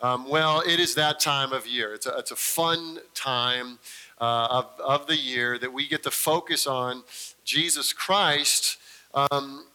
Um, well, it is that time of year. It's a, it's a fun time uh, of, of the year that we get to focus on Jesus Christ um,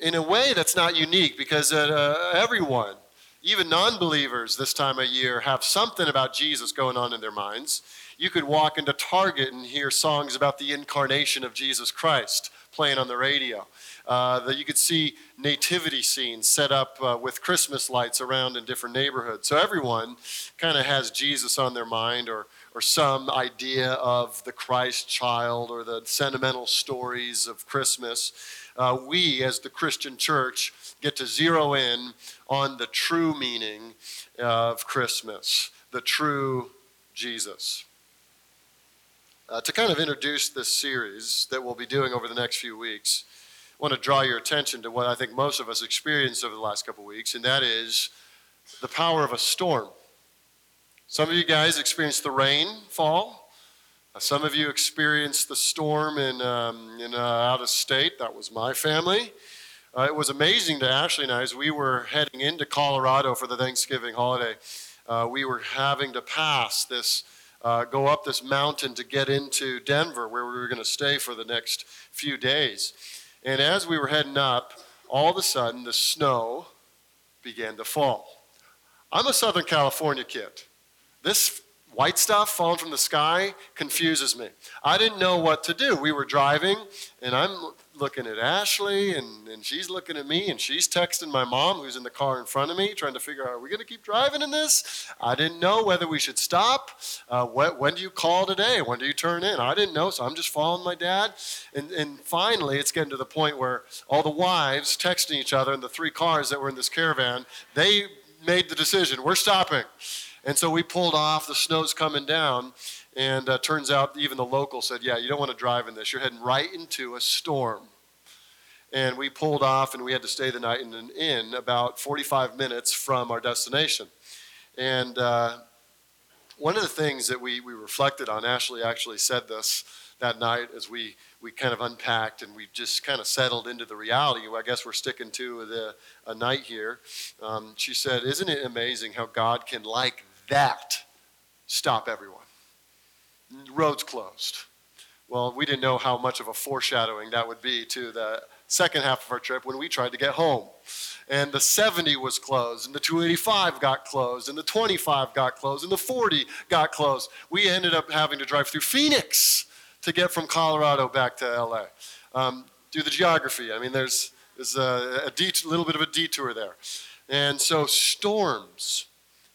in a way that's not unique because uh, everyone, even non believers this time of year, have something about Jesus going on in their minds. You could walk into Target and hear songs about the incarnation of Jesus Christ playing on the radio. Uh, that you could see nativity scenes set up uh, with Christmas lights around in different neighborhoods. So everyone kind of has Jesus on their mind or, or some idea of the Christ child or the sentimental stories of Christmas. Uh, we, as the Christian church, get to zero in on the true meaning of Christmas, the true Jesus. Uh, to kind of introduce this series that we'll be doing over the next few weeks, want to draw your attention to what I think most of us experienced over the last couple weeks, and that is the power of a storm. Some of you guys experienced the rain fall. Uh, some of you experienced the storm in, um, in uh, out of state. That was my family. Uh, it was amazing to Ashley and I as we were heading into Colorado for the Thanksgiving holiday. Uh, we were having to pass this, uh, go up this mountain to get into Denver, where we were going to stay for the next few days. And as we were heading up, all of a sudden the snow began to fall. I'm a Southern California kid. This white stuff falling from the sky confuses me. I didn't know what to do. We were driving, and I'm looking at Ashley, and, and she's looking at me, and she's texting my mom, who's in the car in front of me, trying to figure out, are we going to keep driving in this? I didn't know whether we should stop. Uh, when, when do you call today? When do you turn in? I didn't know, so I'm just following my dad. And, and finally, it's getting to the point where all the wives texting each other in the three cars that were in this caravan, they made the decision, we're stopping. And so we pulled off, the snow's coming down, and uh, turns out even the local said, Yeah, you don't want to drive in this. You're heading right into a storm. And we pulled off, and we had to stay the night in an inn about 45 minutes from our destination. And uh, one of the things that we, we reflected on, Ashley actually said this that night as we, we kind of unpacked and we just kind of settled into the reality. I guess we're sticking to the, a night here. Um, she said, Isn't it amazing how God can, like that, stop everyone? Roads closed. Well, we didn't know how much of a foreshadowing that would be to the second half of our trip when we tried to get home. And the 70 was closed, and the 285 got closed, and the 25 got closed, and the 40 got closed. We ended up having to drive through Phoenix to get from Colorado back to LA. Um, do the geography. I mean, there's, there's a, a det- little bit of a detour there. And so storms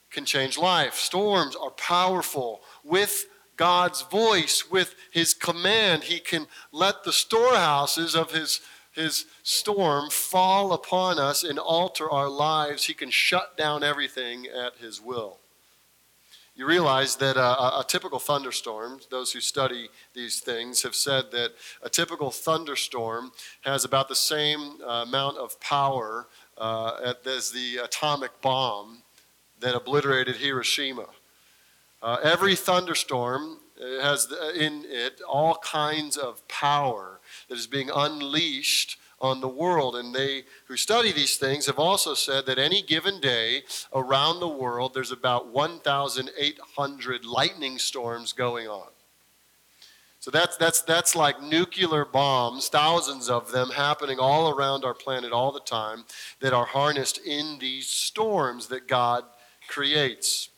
can change life. Storms are powerful with God's voice, with his command, he can let the storehouses of his, his storm fall upon us and alter our lives. He can shut down everything at his will. You realize that a, a, typical thunderstorm, those who study these things have said that a typical thunderstorm has about the same uh, amount of power uh, as the atomic bomb that obliterated Hiroshima. Uh, every thunderstorm has in it all kinds of power that is being unleashed on the world. And they who study these things have also said that any given day around the world, there's about 1,800 lightning storms going on. So that's, that's, that's like nuclear bombs, thousands of them happening all around our planet all the time, that are harnessed in these storms that God creates.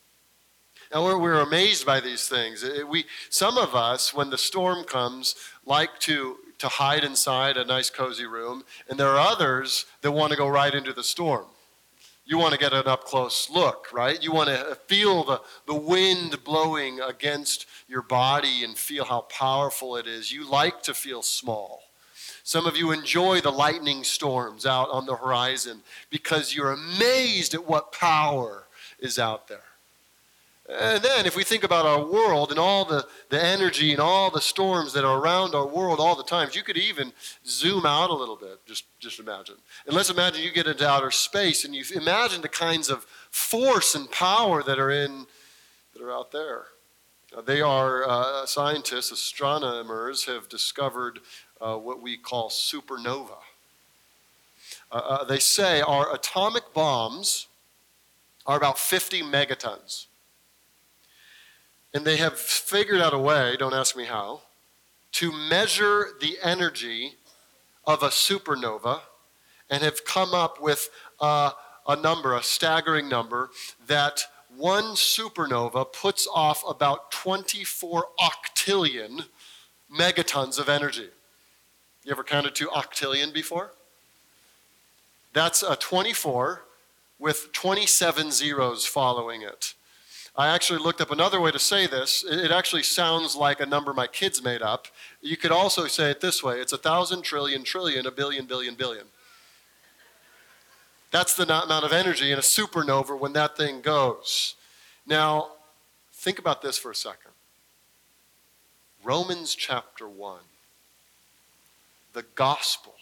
And we're, we're amazed by these things. We, some of us, when the storm comes, like to, to hide inside a nice, cozy room, and there are others that want to go right into the storm. You want to get an up close look, right? You want to feel the, the wind blowing against your body and feel how powerful it is. You like to feel small. Some of you enjoy the lightning storms out on the horizon because you're amazed at what power is out there. And then, if we think about our world and all the, the energy and all the storms that are around our world all the times, you could even zoom out a little bit. Just, just imagine. And let's imagine you get into outer space and you imagine the kinds of force and power that are in that are out there. Uh, they are uh, scientists, astronomers have discovered uh, what we call supernova. Uh, uh, they say our atomic bombs are about 50 megatons. And they have figured out a way, don't ask me how, to measure the energy of a supernova and have come up with a, a number, a staggering number, that one supernova puts off about 24 octillion megatons of energy. You ever counted to octillion before? That's a 24 with 27 zeros following it. I actually looked up another way to say this. It actually sounds like a number my kids made up. You could also say it this way it's a thousand trillion trillion, a billion billion billion. That's the amount of energy in a supernova when that thing goes. Now, think about this for a second. Romans chapter 1. The gospel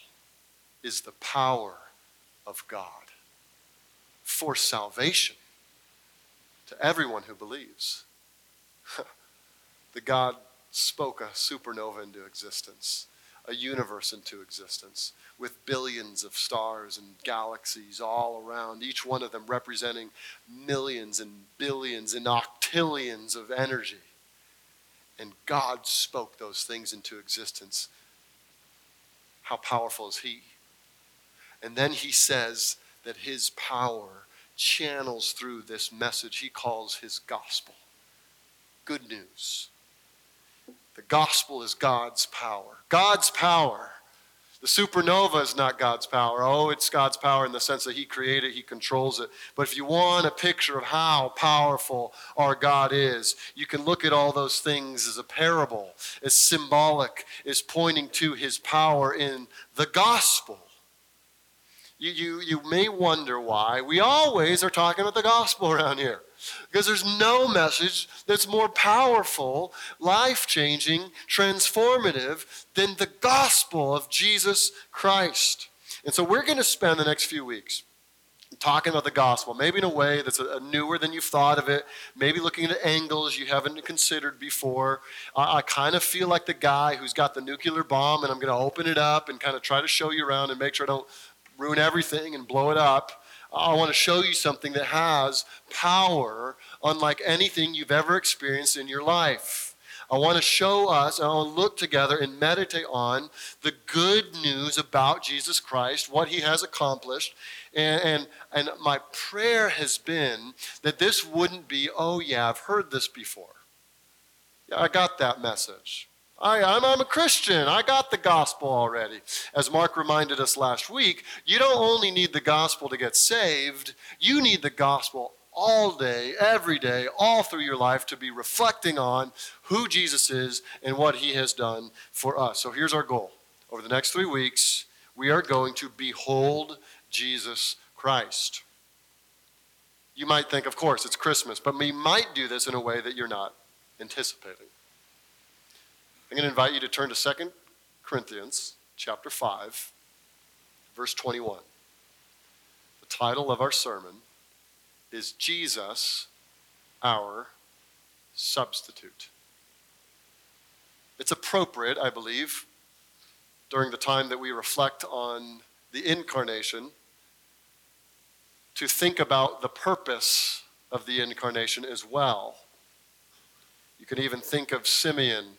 is the power of God for salvation to everyone who believes. the God spoke a supernova into existence, a universe into existence, with billions of stars and galaxies all around, each one of them representing millions and billions and octillions of energy. And God spoke those things into existence. How powerful is He? And then He says that His power channels through this message He calls His gospel. Good news. The gospel is God's power. God's power the supernova is not God's power. Oh, it's God's power in the sense that He created, He controls it. But if you want a picture of how powerful our God is, you can look at all those things as a parable, as symbolic, as pointing to His power in the gospel. You, you, you may wonder why we always are talking about the gospel around here. Because there's no message that's more powerful, life changing, transformative than the gospel of Jesus Christ. And so we're going to spend the next few weeks talking about the gospel, maybe in a way that's a, newer than you've thought of it, maybe looking at angles you haven't considered before. I, I kind of feel like the guy who's got the nuclear bomb, and I'm going to open it up and kind of try to show you around and make sure I don't ruin everything and blow it up. I want to show you something that has power unlike anything you've ever experienced in your life. I want to show us, I want to look together and meditate on the good news about Jesus Christ, what he has accomplished. And, and, and my prayer has been that this wouldn't be, oh, yeah, I've heard this before. Yeah, I got that message. I, I'm, I'm a Christian. I got the gospel already. As Mark reminded us last week, you don't only need the gospel to get saved, you need the gospel all day, every day, all through your life to be reflecting on who Jesus is and what he has done for us. So here's our goal. Over the next three weeks, we are going to behold Jesus Christ. You might think, of course, it's Christmas, but we might do this in a way that you're not anticipating. I'm going to invite you to turn to 2 Corinthians chapter 5, verse 21. The title of our sermon is Jesus, our substitute. It's appropriate, I believe, during the time that we reflect on the incarnation to think about the purpose of the incarnation as well. You can even think of Simeon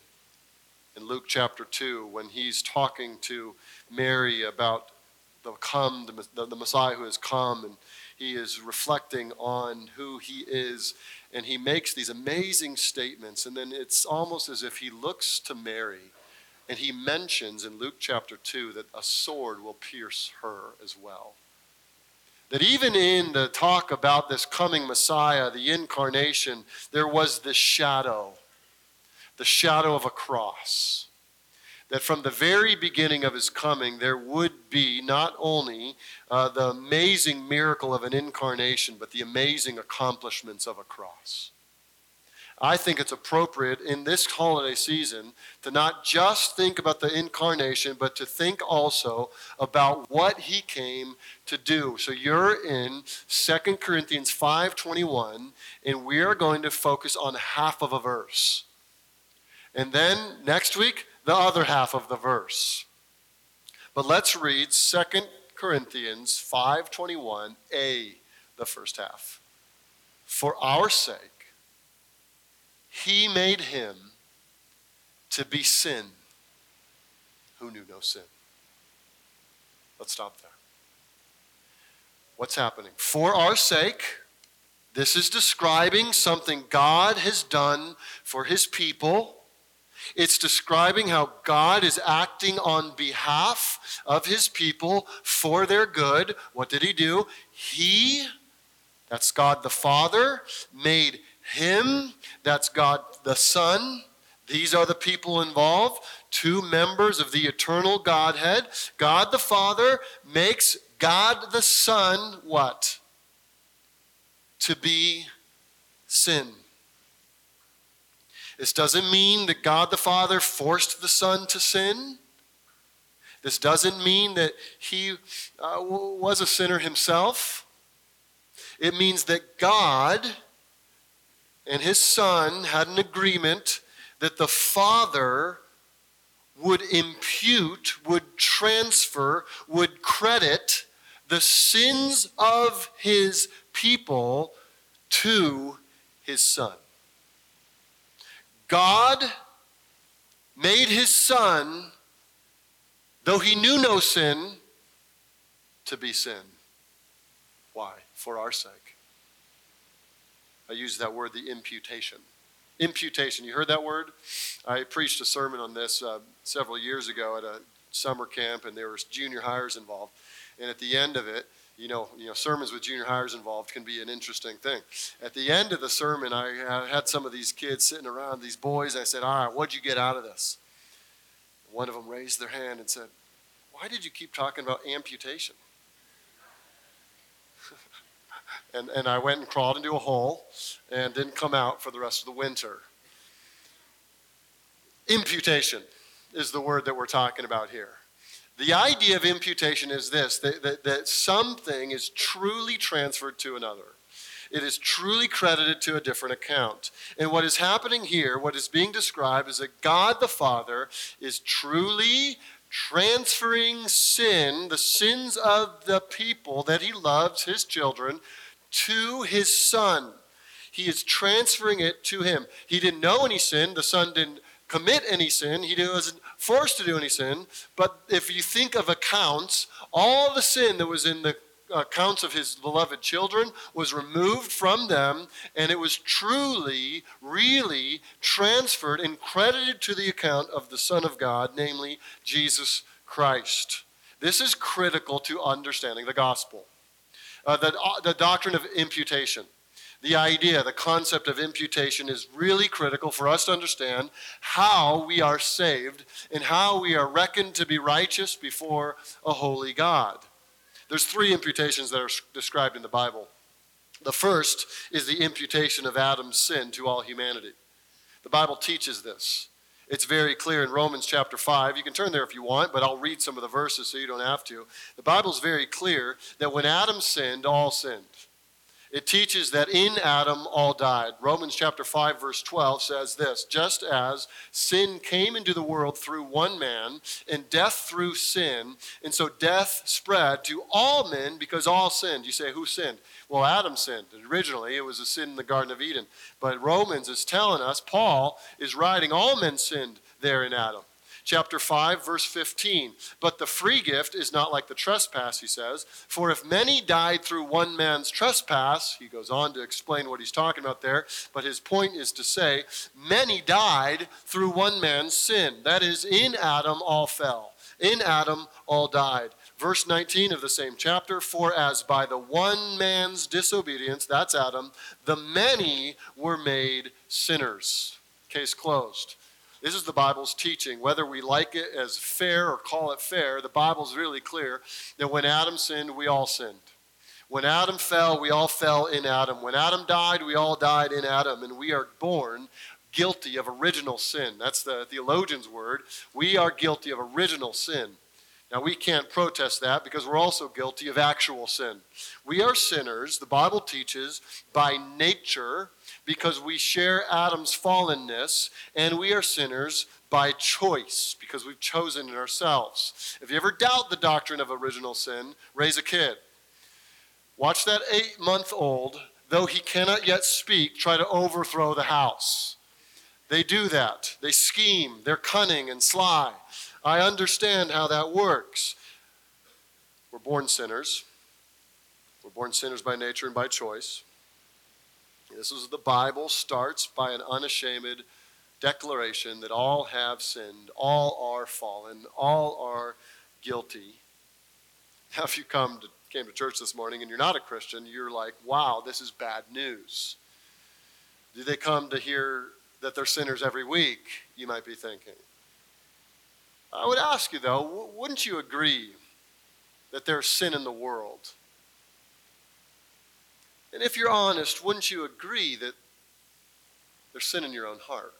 in Luke chapter 2 when he's talking to Mary about the come, the, the Messiah who has come, and he is reflecting on who he is, and he makes these amazing statements, and then it's almost as if he looks to Mary, and he mentions in Luke chapter 2 that a sword will pierce her as well. That even in the talk about this coming Messiah, the incarnation, there was this shadow the shadow of a cross. That from the very beginning of his coming, there would be not only uh, the amazing miracle of an incarnation, but the amazing accomplishments of a cross. I think it's appropriate in this holiday season to not just think about the incarnation, but to think also about what he came to do. So you're in 2 Corinthians 5:21 and we are going to focus on half of a verse. And then next week, the other half of the verse. But let's read 2 Corinthians 5:21a, the first half. for our sake, he made him to be sin who knew no sin. Let's stop there. What's happening? For our sake, this is describing something God has done for his people. It's describing how God is acting on behalf of his people for their good. What did he do? He, that's God the Father, made him, that's God the Son. These are the people involved, two members of the eternal Godhead. God the Father makes God the Son what? To be sin. This doesn't mean that God the Father forced the Son to sin. This doesn't mean that he uh, was a sinner himself. It means that God and his Son had an agreement that the Father would impute, would transfer, would credit the sins of his people to his son. God made his son, though he knew no sin, to be sin. Why? For our sake. I use that word, the imputation. Imputation. You heard that word? I preached a sermon on this uh, several years ago at a summer camp, and there were junior highers involved. And at the end of it, you know, you know, sermons with junior highers involved can be an interesting thing. At the end of the sermon, I had some of these kids sitting around, these boys. I said, All right, what'd you get out of this? One of them raised their hand and said, Why did you keep talking about amputation? and, and I went and crawled into a hole and didn't come out for the rest of the winter. Imputation is the word that we're talking about here. The idea of imputation is this that, that, that something is truly transferred to another. It is truly credited to a different account. And what is happening here, what is being described, is that God the Father is truly transferring sin, the sins of the people that He loves, His children, to His Son. He is transferring it to Him. He didn't know any sin, the Son didn't commit any sin, He wasn't forced to do any sin. But if you think of accounts, all the sin that was in the accounts of his beloved children was removed from them, and it was truly, really transferred and credited to the account of the Son of God, namely Jesus Christ. This is critical to understanding the gospel. Uh, the, uh, the doctrine of imputation the idea, the concept of imputation is really critical for us to understand how we are saved and how we are reckoned to be righteous before a holy God. There's three imputations that are described in the Bible. The first is the imputation of Adam's sin to all humanity. The Bible teaches this. It's very clear in Romans chapter 5. You can turn there if you want, but I'll read some of the verses so you don't have to. The Bible's very clear that when Adam sinned, all sinned it teaches that in Adam all died. Romans chapter 5 verse 12 says this, just as sin came into the world through one man and death through sin, and so death spread to all men because all sinned. You say who sinned? Well, Adam sinned. Originally, it was a sin in the garden of Eden. But Romans is telling us Paul is writing all men sinned there in Adam chapter 5, verse 15. But the free gift is not like the trespass, he says. For if many died through one man's trespass, he goes on to explain what he's talking about there, but his point is to say, many died through one man's sin. That is, in Adam all fell. In Adam all died. Verse 19 of the same chapter For as by the one man's disobedience, that's Adam, the many were made sinners. Case closed. This is the Bible's teaching. Whether we like it as fair or call it fair, the Bible's really clear that when Adam sinned, we all sinned. When Adam fell, we all fell in Adam. When Adam died, we all died in Adam. And we are born guilty of original sin. That's the theologian's word. We are guilty of original sin. Now, we can't protest that because we're also guilty of actual sin. We are sinners, the Bible teaches, by nature because we share Adam's fallenness, and we are sinners by choice because we've chosen it ourselves. If you ever doubt the doctrine of original sin, raise a kid. Watch that eight month old though he cannot yet speak, try to overthrow the house. They do that. They scheme. They're cunning and sly. I understand how that works. We're born sinners. We're born sinners by nature and by choice. This is the Bible starts by an unashamed declaration that all have sinned, all are fallen, all are guilty. Now, if you come to, came to church this morning and you're not a Christian, you're like, wow, this is bad news. Do they come to hear that they're sinners every week? You might be thinking. I would ask you, though, wouldn't you agree that there's sin in the world? And if you're honest, wouldn't you agree that there's sin in your own heart?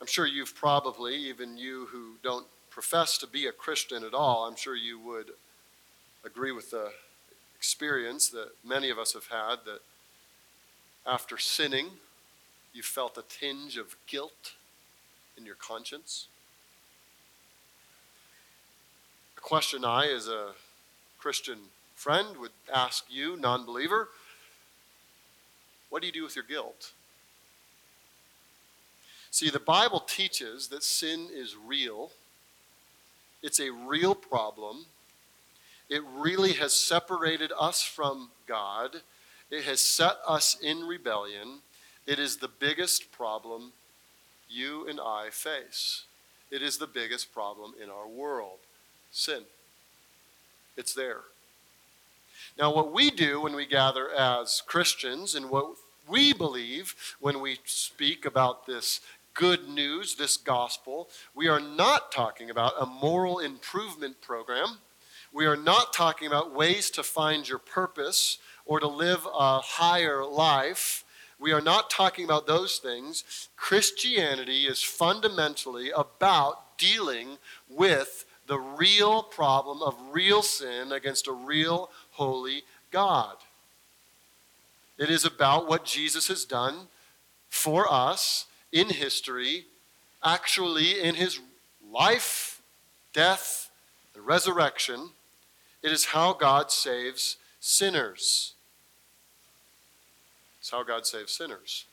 I'm sure you've probably, even you who don't profess to be a Christian at all, I'm sure you would agree with the experience that many of us have had that after sinning, you felt a tinge of guilt in your conscience. A question I, as a Christian friend, would ask you, non believer, what do you do with your guilt? See, the Bible teaches that sin is real. It's a real problem. It really has separated us from God. It has set us in rebellion. It is the biggest problem you and I face. It is the biggest problem in our world sin. It's there. Now, what we do when we gather as Christians and what we believe when we speak about this good news, this gospel, we are not talking about a moral improvement program. We are not talking about ways to find your purpose or to live a higher life. We are not talking about those things. Christianity is fundamentally about dealing with the real problem of real sin against a real holy God. It is about what Jesus has done for us in history, actually in his life, death, and resurrection. It is how God saves sinners. It's how God saves sinners.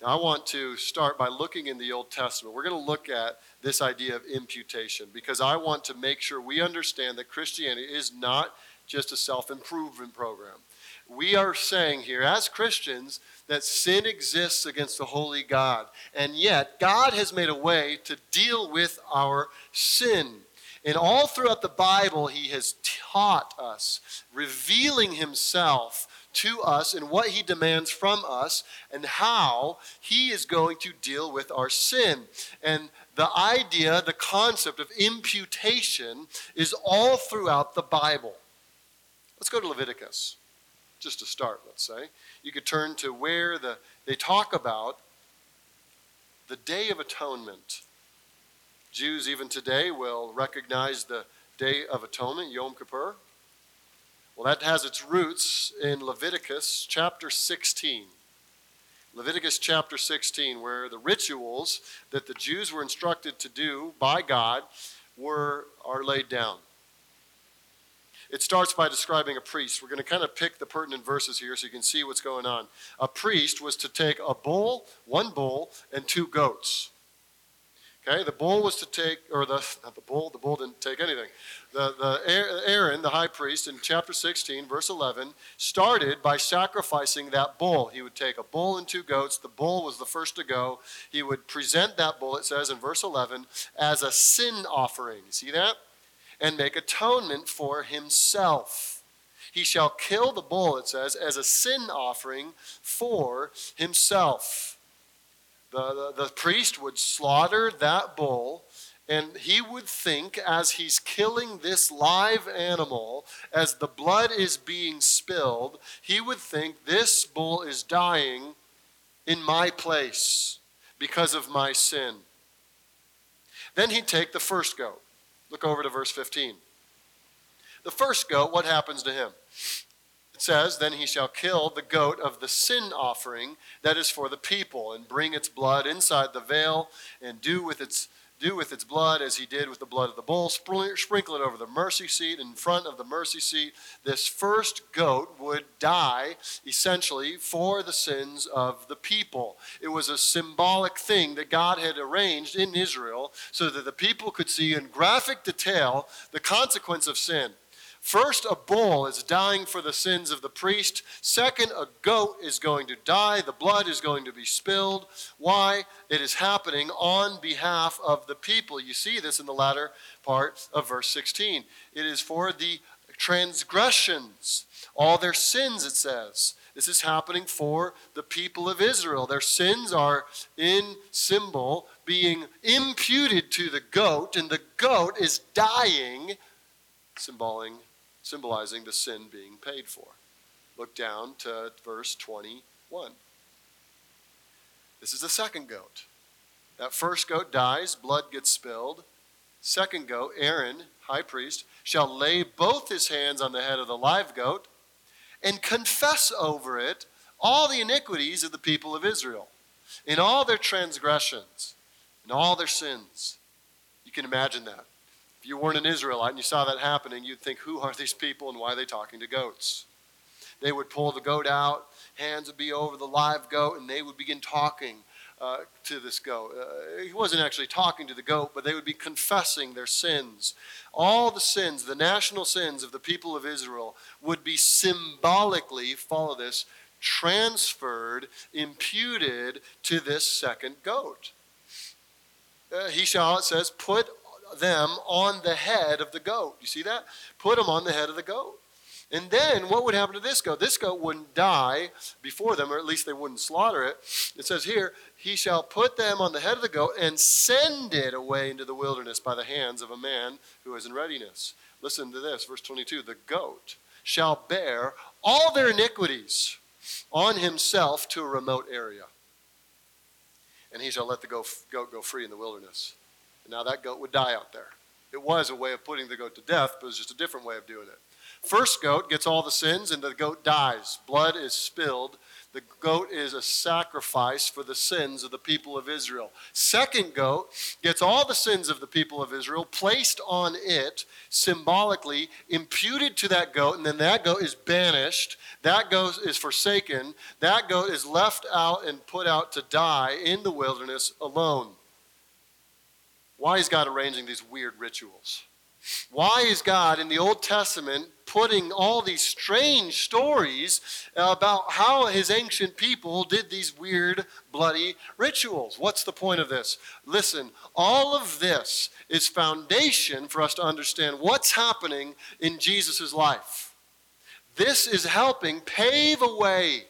Now, I want to start by looking in the Old Testament. We're going to look at this idea of imputation because I want to make sure we understand that Christianity is not just a self improvement program. We are saying here, as Christians, that sin exists against the holy God. And yet, God has made a way to deal with our sin. And all throughout the Bible, He has taught us, revealing Himself to us and what he demands from us and how he is going to deal with our sin. And the idea, the concept of imputation is all throughout the Bible. Let's go to Leviticus, just to start, let's say. You could turn to where the, they talk about the Day of Atonement. Jews, even today, will recognize the Day of Atonement, Yom Kippur. Well, that has its roots in Leviticus chapter 16. Leviticus chapter 16, where the rituals that the Jews were instructed to do by God were, are laid down. It starts by describing a priest. We're going to kind of pick the pertinent verses here so you can see what's going on. A priest was to take a bull, one bull, and two goats. Okay, the bull was to take, or the not the bull, the bull didn't take anything. The, the Aaron, the high priest, in chapter 16, verse 11, started by sacrificing that bull. He would take a bull and two goats. The bull was the first to go. He would present that bull, it says in verse 11, as a sin offering. See that? And make atonement for himself. He shall kill the bull, it says, as a sin offering for himself the, the, the priest would slaughter that bull and he would think as he's killing this live animal, as the blood is being spilled, he would think this bull is dying in my place because of my sin. Then he'd take the first goat. Look over to verse 15. The first goat, what happens to him? It says, Then he shall kill the goat of the sin offering that is for the people, and bring its blood inside the veil, and do with its do with its blood as he did with the blood of the bull, sprinkle it over the mercy seat. In front of the mercy seat, this first goat would die essentially for the sins of the people. It was a symbolic thing that God had arranged in Israel so that the people could see in graphic detail the consequence of sin. First, a bull is dying for the sins of the priest. Second, a goat is going to die. The blood is going to be spilled. Why? It is happening on behalf of the people. You see this in the latter part of verse 16. It is for the transgressions, all their sins, it says. This is happening for the people of Israel. Their sins are in symbol being imputed to the goat, and the goat is dying, symboling symbolizing the sin being paid for. Look down to verse 21. This is the second goat. That first goat dies, blood gets spilled. Second goat, Aaron, high priest, shall lay both his hands on the head of the live goat and confess over it all the iniquities of the people of Israel, in all their transgressions, in all their sins. You can imagine that you weren't an Israelite and you saw that happening, you'd think, who are these people and why are they talking to goats? They would pull the goat out, hands would be over the live goat, and they would begin talking uh, to this goat. Uh, he wasn't actually talking to the goat, but they would be confessing their sins. All the sins, the national sins of the people of Israel, would be symbolically, follow this, transferred, imputed to this second goat. Uh, he shall, it says, put them on the head of the goat. You see that? Put them on the head of the goat. And then what would happen to this goat? This goat wouldn't die before them, or at least they wouldn't slaughter it. It says here, he shall put them on the head of the goat and send it away into the wilderness by the hands of a man who is in readiness. Listen to this, verse 22 The goat shall bear all their iniquities on himself to a remote area. And he shall let the goat go free in the wilderness. Now that goat would die out there. It was a way of putting the goat to death, but it was just a different way of doing it. First goat gets all the sins and the goat dies. Blood is spilled. The goat is a sacrifice for the sins of the people of Israel. Second goat gets all the sins of the people of Israel placed on it, symbolically imputed to that goat, and then that goat is banished. That goat is forsaken. That goat is left out and put out to die in the wilderness alone. Why is God arranging these weird rituals? Why is God in the Old Testament putting all these strange stories about how his ancient people did these weird, bloody rituals? What's the point of this? Listen, all of this is foundation for us to understand what's happening in Jesus' life. This is helping pave a way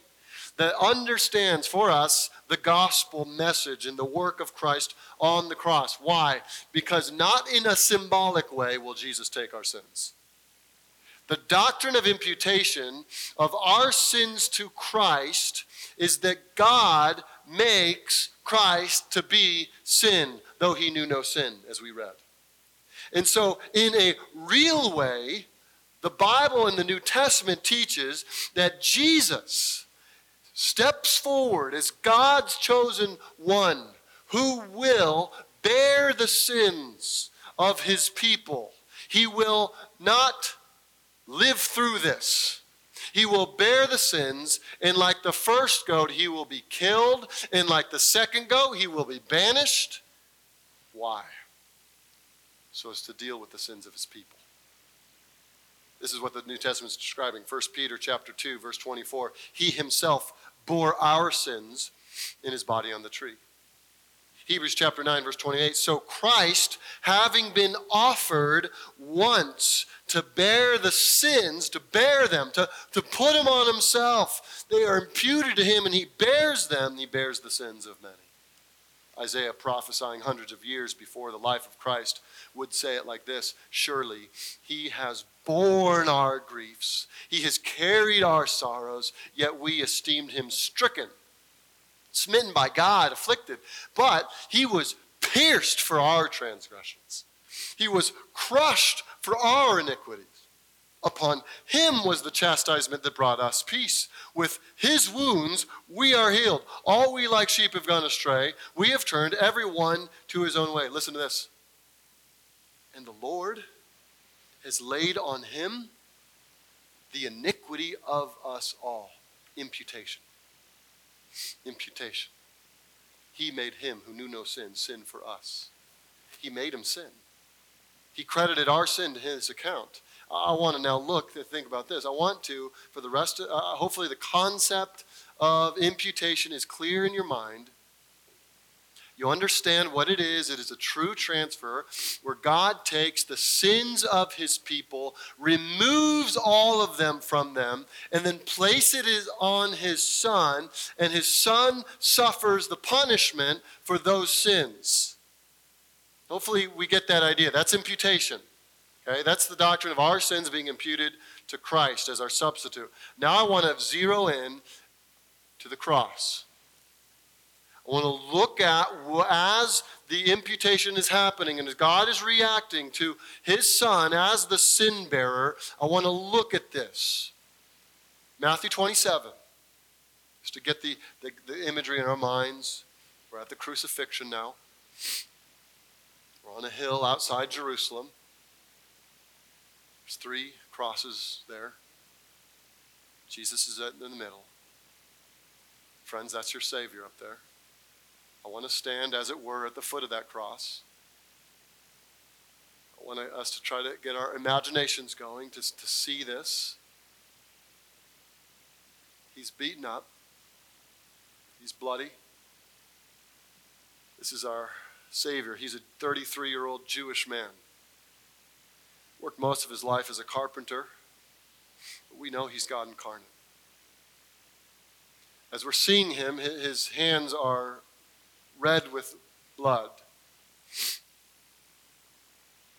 that understands for us the gospel message and the work of Christ on the cross. Why? Because not in a symbolic way will Jesus take our sins. The doctrine of imputation of our sins to Christ is that God makes Christ to be sin, though he knew no sin, as we read. And so, in a real way, the Bible in the New Testament teaches that Jesus steps forward as God's chosen one who will bear the sins of his people. He will not live through this. He will bear the sins, and like the first goat, he will be killed, and like the second goat, he will be banished. Why? So as to deal with the sins of his people. This is what the New Testament is describing. 1 Peter chapter 2, verse 24. He himself bore our sins in his body on the tree. Hebrews chapter 9, verse 28. So Christ, having been offered once to bear the sins, to bear them, to, to put them on himself, they are imputed to him and he bears them, he bears the sins of many. Isaiah prophesying hundreds of years before the life of Christ would say it like this Surely he has borne our griefs, he has carried our sorrows, yet we esteemed him stricken, smitten by God, afflicted. But he was pierced for our transgressions, he was crushed for our iniquities. Upon him was the chastisement that brought us peace. With his wounds we are healed. All we like sheep have gone astray. We have turned every one to his own way. Listen to this. And the Lord has laid on him the iniquity of us all. Imputation. Imputation. He made him who knew no sin sin for us. He made him sin. He credited our sin to his account. I want to now look to think about this. I want to, for the rest of, uh, hopefully, the concept of imputation is clear in your mind. You understand what it is. It is a true transfer where God takes the sins of his people, removes all of them from them, and then places it on his son, and his son suffers the punishment for those sins. Hopefully, we get that idea. That's imputation. Okay, that's the doctrine of our sins being imputed to Christ as our substitute. Now I want to zero in to the cross. I want to look at as the imputation is happening and as God is reacting to his son as the sin bearer, I want to look at this. Matthew 27, just to get the, the, the imagery in our minds. We're at the crucifixion now. We're on a hill outside Jerusalem. There's three crosses there. Jesus is in the middle. Friends, that's your Savior up there. I want to stand, as it were, at the foot of that cross. I want us to try to get our imaginations going to, to see this. He's beaten up, he's bloody. This is our Savior. He's a 33 year old Jewish man. Worked most of his life as a carpenter, but we know he's God incarnate. As we're seeing him, his hands are red with blood.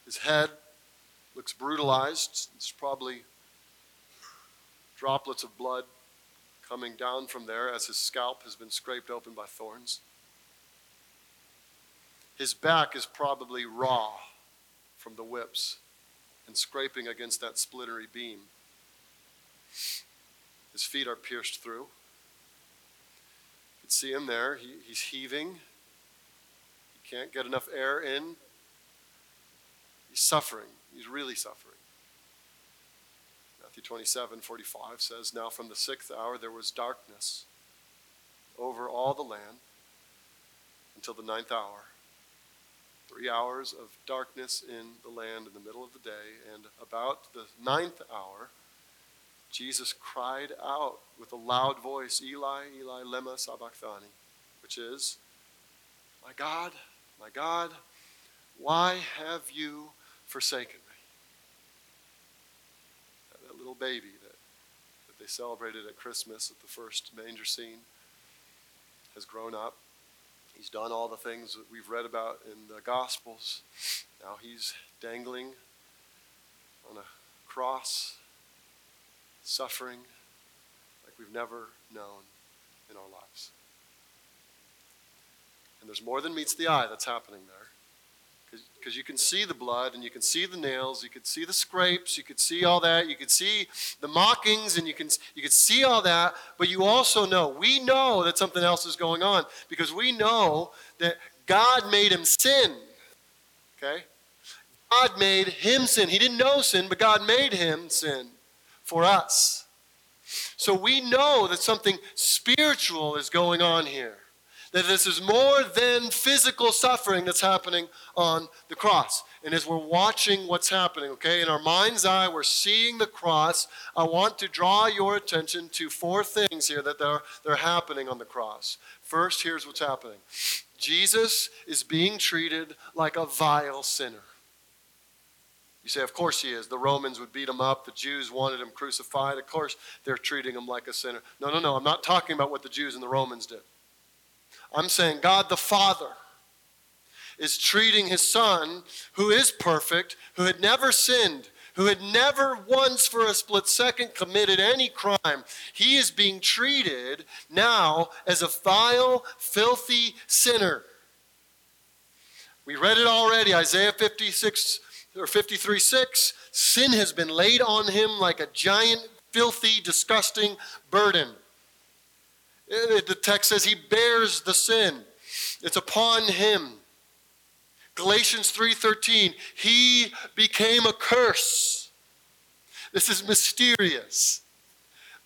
His head looks brutalized. There's probably droplets of blood coming down from there as his scalp has been scraped open by thorns. His back is probably raw from the whips and scraping against that splintery beam. His feet are pierced through. You can see him there. He, he's heaving. Can't get enough air in. He's suffering. He's really suffering. Matthew 27 45 says, Now from the sixth hour there was darkness over all the land until the ninth hour three hours of darkness in the land in the middle of the day, and about the ninth hour, Jesus cried out with a loud voice, Eli, Eli, lema sabachthani, which is, My God, my God, why have you forsaken me? That little baby that, that they celebrated at Christmas at the first manger scene has grown up He's done all the things that we've read about in the Gospels. Now he's dangling on a cross, suffering like we've never known in our lives. And there's more than meets the eye that's happening there because you can see the blood and you can see the nails, you can see the scrapes, you could see all that, you could see the mockings, and you can you could see all that. But you also know, we know that something else is going on because we know that God made him sin. Okay, God made him sin. He didn't know sin, but God made him sin for us. So we know that something spiritual is going on here that this is more than physical suffering that's happening on the cross. And as we're watching what's happening, okay, in our mind's eye, we're seeing the cross. I want to draw your attention to four things here that are, that are happening on the cross. First, here's what's happening Jesus is being treated like a vile sinner. You say, of course he is. The Romans would beat him up. The Jews wanted him crucified. Of course they're treating him like a sinner. No, no, no. I'm not talking about what the Jews and the Romans did. I'm saying God the Father is treating his son, who is perfect, who had never sinned, who had never once for a split second committed any crime. He is being treated now as a vile, filthy sinner. We read it already, Isaiah 56 or 53 6, sin has been laid on him like a giant, filthy, disgusting burden. Eh, the text says he bears the sin. It's upon him. Galatians 3:13, he became a curse. This is mysterious.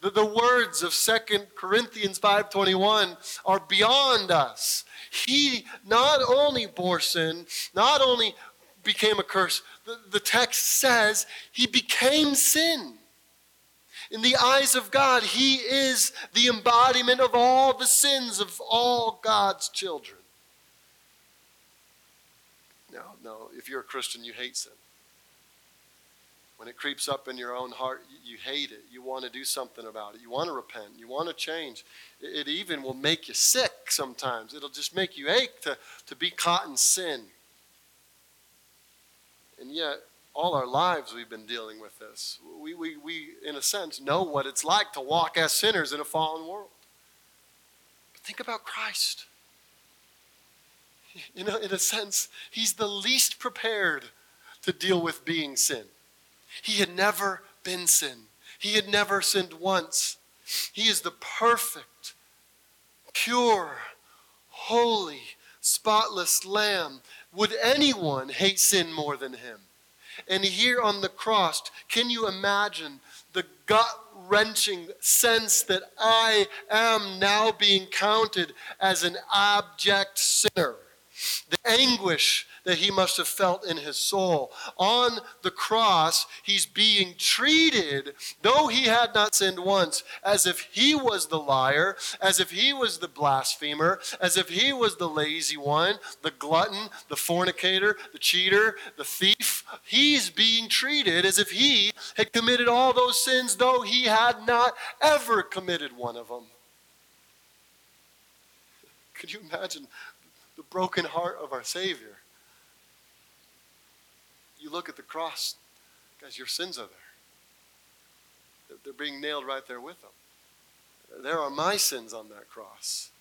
The, the words of 2 Corinthians 5:21 are beyond us. He not only bore sin, not only became a curse, the, the text says he became sin. In the eyes of God, he is the embodiment of all the sins of all God's children. No, no, if you're a Christian, you hate sin. When it creeps up in your own heart, you hate it. You want to do something about it. You want to repent. You want to change. It even will make you sick sometimes. It'll just make you ache to, to be caught in sin. And yet, all our lives we've been dealing with this. We, we, we, in a sense, know what it's like to walk as sinners in a fallen world. But think about Christ. You know, in a sense, he's the least prepared to deal with being sin. He had never been sin. He had never sinned once. He is the perfect, pure, holy, spotless lamb. Would anyone hate sin more than him? And here on the cross, can you imagine the gut wrenching sense that I am now being counted as an abject sinner? The anguish that he must have felt in his soul. On the cross, he's being treated, though he had not sinned once, as if he was the liar, as if he was the blasphemer, as if he was the lazy one, the glutton, the fornicator, the cheater, the thief. He's being treated as if he had committed all those sins, though he had not ever committed one of them. Could you imagine broken heart of our Savior? you look at the cross, guys, your sins are there. They're being nailed right there with them. There are my sins on that cross.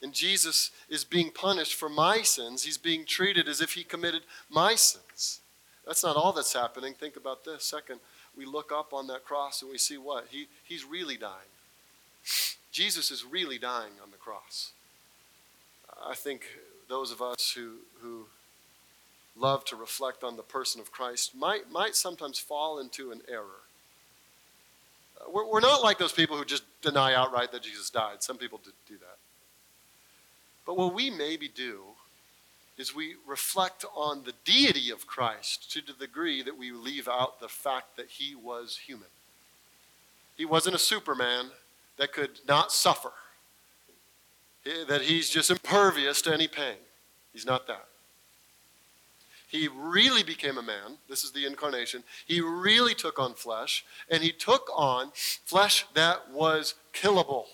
And Jesus is being punished for my sins. He's being treated as if he committed my sins. That's not all that's happening. Think about this. Second, we look up on that cross and we see what? He, he's really dying. Jesus is really dying on the cross. I think those of us who, who love to reflect on the person of Christ might, might sometimes fall into an error. Uh, we're, we're not like those people who just deny outright that Jesus died. Some people do that. But what we maybe do is we reflect on the deity of Christ to the degree that we leave out the fact that he was human. He wasn't a superman that could not suffer, that he's just impervious to any pain. He's not that. He really became a man. This is the incarnation. He really took on flesh, and he took on flesh that was killable,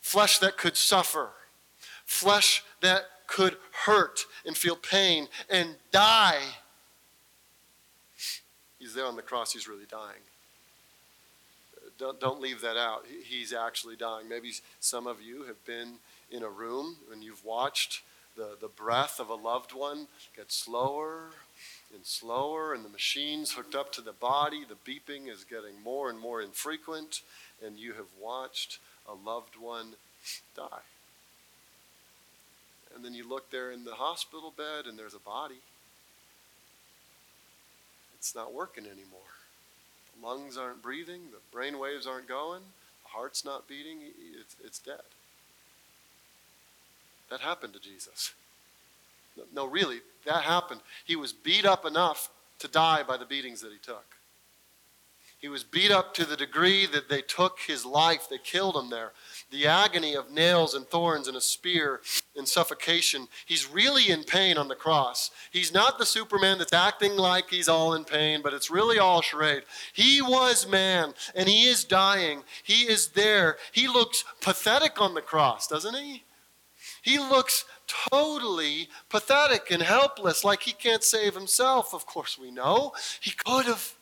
flesh that could suffer, flesh that could hurt and feel pain and die. He's there on the cross, he's really dying. Don't, don't leave that out. He's actually dying. Maybe some of you have been in a room and you've watched the, the breath of a loved one get slower and slower, and the machine's hooked up to the body. The beeping is getting more and more infrequent, and you have watched a loved one die. And then you look there in the hospital bed, and there's a body. It's not working anymore. Lungs aren't breathing, the brain waves aren't going, the heart's not beating, it's, it's dead. That happened to Jesus. No, really, that happened. He was beat up enough to die by the beatings that he took. He was beat up to the degree that they took his life, they killed him there. The agony of nails and thorns and a spear and suffocation. He's really in pain on the cross. He's not the Superman that's acting like he's all in pain, but it's really all charade. He was man and he is dying. He is there. He looks pathetic on the cross, doesn't he? He looks totally pathetic and helpless, like he can't save himself. Of course, we know. He could have.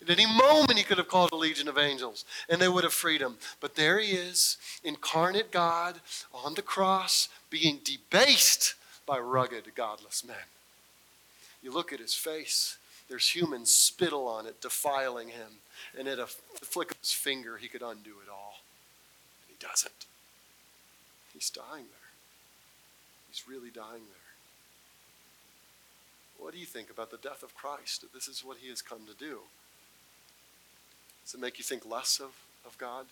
At any moment, he could have called a legion of angels and they would have freed him. But there he is, incarnate God on the cross, being debased by rugged, godless men. You look at his face, there's human spittle on it, defiling him. And at a flick of his finger, he could undo it all. And he doesn't. He's dying there. He's really dying there. What do you think about the death of Christ? This is what he has come to do. Does it make you think less of, of God?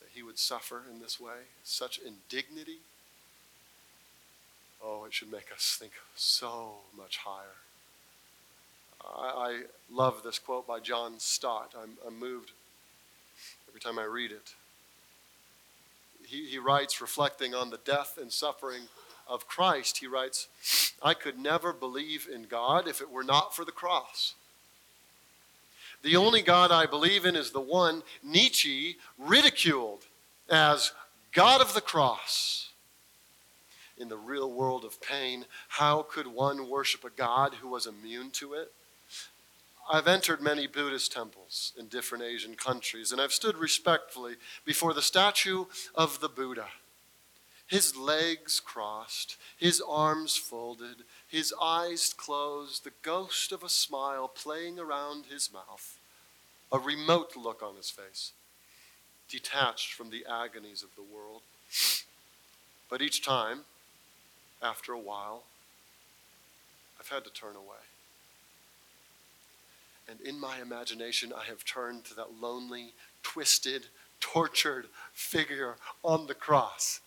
That he would suffer in this way? Such indignity? Oh, it should make us think so much higher. I, I love this quote by John Stott. I'm, I'm moved every time I read it. He, he writes, reflecting on the death and suffering of Christ, he writes, I could never believe in God if it were not for the cross. The only God I believe in is the one Nietzsche ridiculed as God of the cross. In the real world of pain, how could one worship a God who was immune to it? I've entered many Buddhist temples in different Asian countries, and I've stood respectfully before the statue of the Buddha his legs crossed, his arms folded, his eyes closed, the ghost of a smile playing around his mouth, a remote look on his face, detached from the agonies of the world. But each time, after a while, I've had to turn away. And in my imagination, I have turned to that lonely, twisted, tortured figure on the cross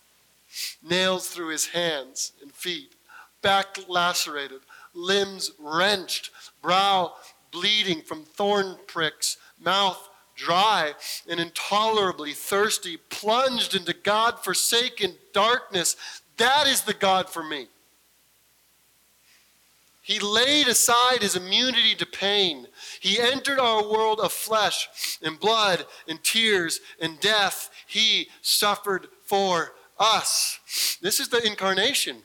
nails through his hands and feet, back lacerated, limbs wrenched, brow bleeding from thorn pricks, mouth dry and intolerably thirsty, plunged into God forsaken darkness. That is the God for me. He laid aside his immunity to pain. He entered our world of flesh and blood and tears and death. He suffered for us. This is the incarnation.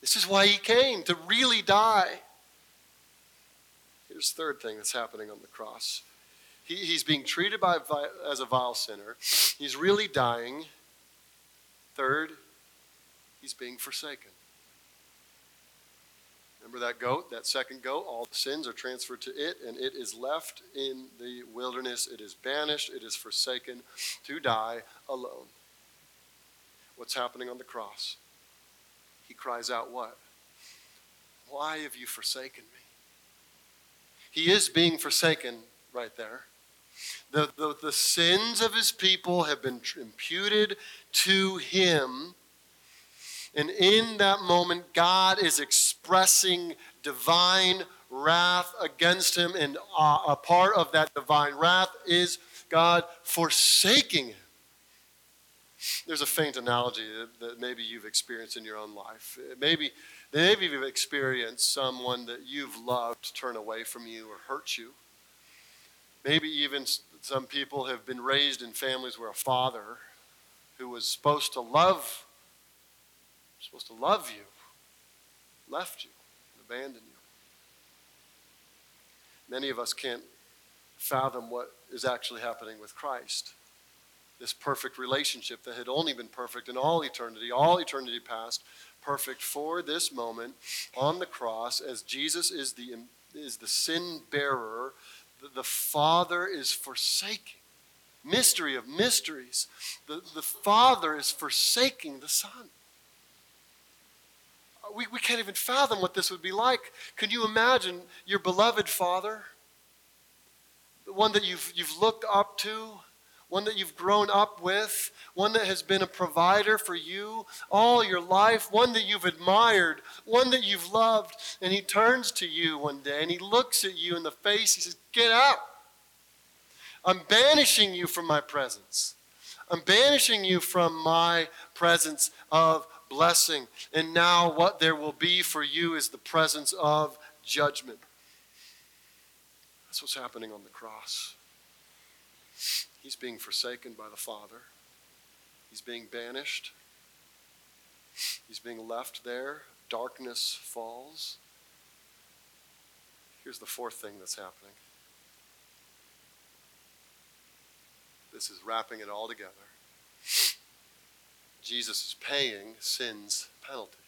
This is why he came, to really die. Here's the third thing that's happening on the cross. He, he's being treated by, as a vile sinner. He's really dying. Third, he's being forsaken. Remember that goat, that second goat? All the sins are transferred to it, and it is left in the wilderness. It is banished, it is forsaken to die alone what's happening on the cross. He cries out, What? Why have you forsaken me? He is being forsaken right there. The, the, the sins of his people have been imputed to him. And in that moment, God is expressing divine wrath against him. And uh, a part of that divine wrath is God forsaking him. There's a faint analogy that, that maybe you've experienced in your own life. Uh, maybe, maybe you've experienced someone that you've loved turn away from you or hurt you. Maybe even some people have been raised in families where a father who was supposed to love, supposed to love you, left you, abandoned you. Many of us can't fathom what is actually happening with Christ this perfect relationship that had only been perfect in all eternity, all eternity past, perfect for this moment on the cross as Jesus is the, is the sin bearer, the, the Father is forsaking. Mystery of mysteries. The, the Father is forsaking the Son. Uh, we, we can't even fathom what this would be like. Can you imagine your beloved Father? The one that you've, you've looked up to, one that you've grown up with, one that has been a provider for you all your life, one that you've admired, one that you've loved. And he turns to you one day and he looks at you in the face. He says, Get out. I'm banishing you from my presence. I'm banishing you from my presence of blessing. And now, what there will be for you is the presence of judgment. That's what's happening on the cross. He's being forsaken by the Father. He's being banished. He's being left there. Darkness falls. Here's the fourth thing that's happening. This is wrapping it all together. Jesus is paying sin's penalty.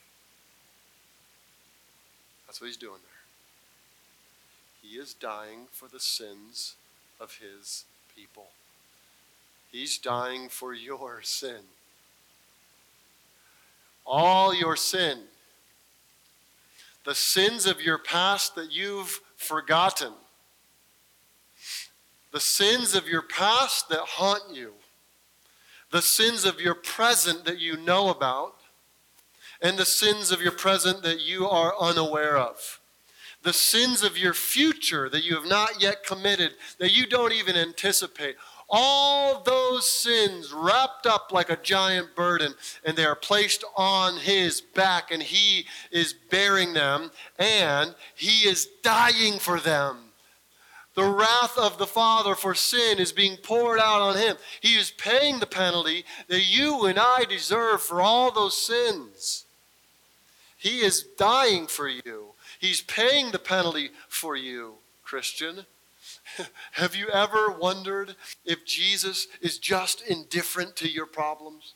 That's what he's doing there. He is dying for the sins of his people. He's dying for your sin. All your sin. The sins of your past that you've forgotten. The sins of your past that haunt you. The sins of your present that you know about. And the sins of your present that you are unaware of the sins of your future that you have not yet committed, that you don't even anticipate. All those sins wrapped up like a giant burden, and they are placed on his back, and he is bearing them, and he is dying for them. The wrath of the Father for sin is being poured out on him. He is paying the penalty that you and I deserve for all those sins. He is dying for you. He's paying the penalty for you, Christian. Have you ever wondered if Jesus is just indifferent to your problems?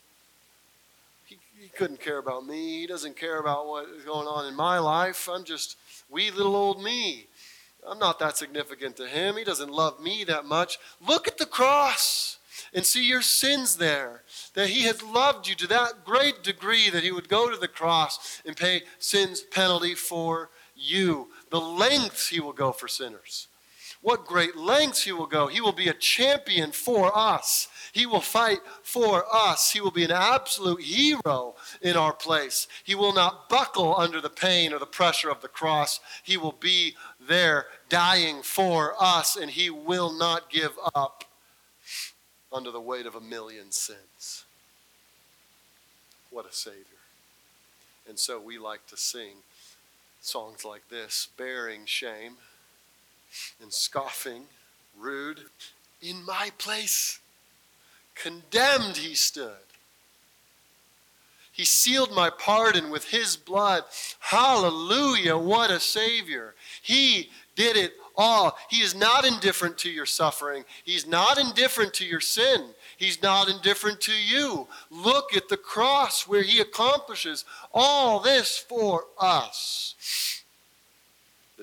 He, he, couldn't care about me. He doesn't care about what is going on in my life. I'm just wee little old me. I'm not that significant to him. He doesn't love me that much. Look at the cross and see your sins there. That he has loved you to that great degree that he would go to the cross and pay sin's penalty for you. The lengths he will go for sinners. What great lengths he will go. He will be a champion for us. He will fight for us. He will be an absolute hero in our place. He will not buckle under the pain or the pressure of the cross. He will be there dying for us, and he will not give up under the weight of a million sins. What a Savior. And so we like to sing songs like this bearing shame and scoffing, rude. In my place, condemned he stood. He sealed my pardon with his blood. Hallelujah, what a Savior. He did it all. He is not indifferent to your suffering, He's not indifferent to your sin. He's not indifferent to you. Look at the cross where He accomplishes all this for us.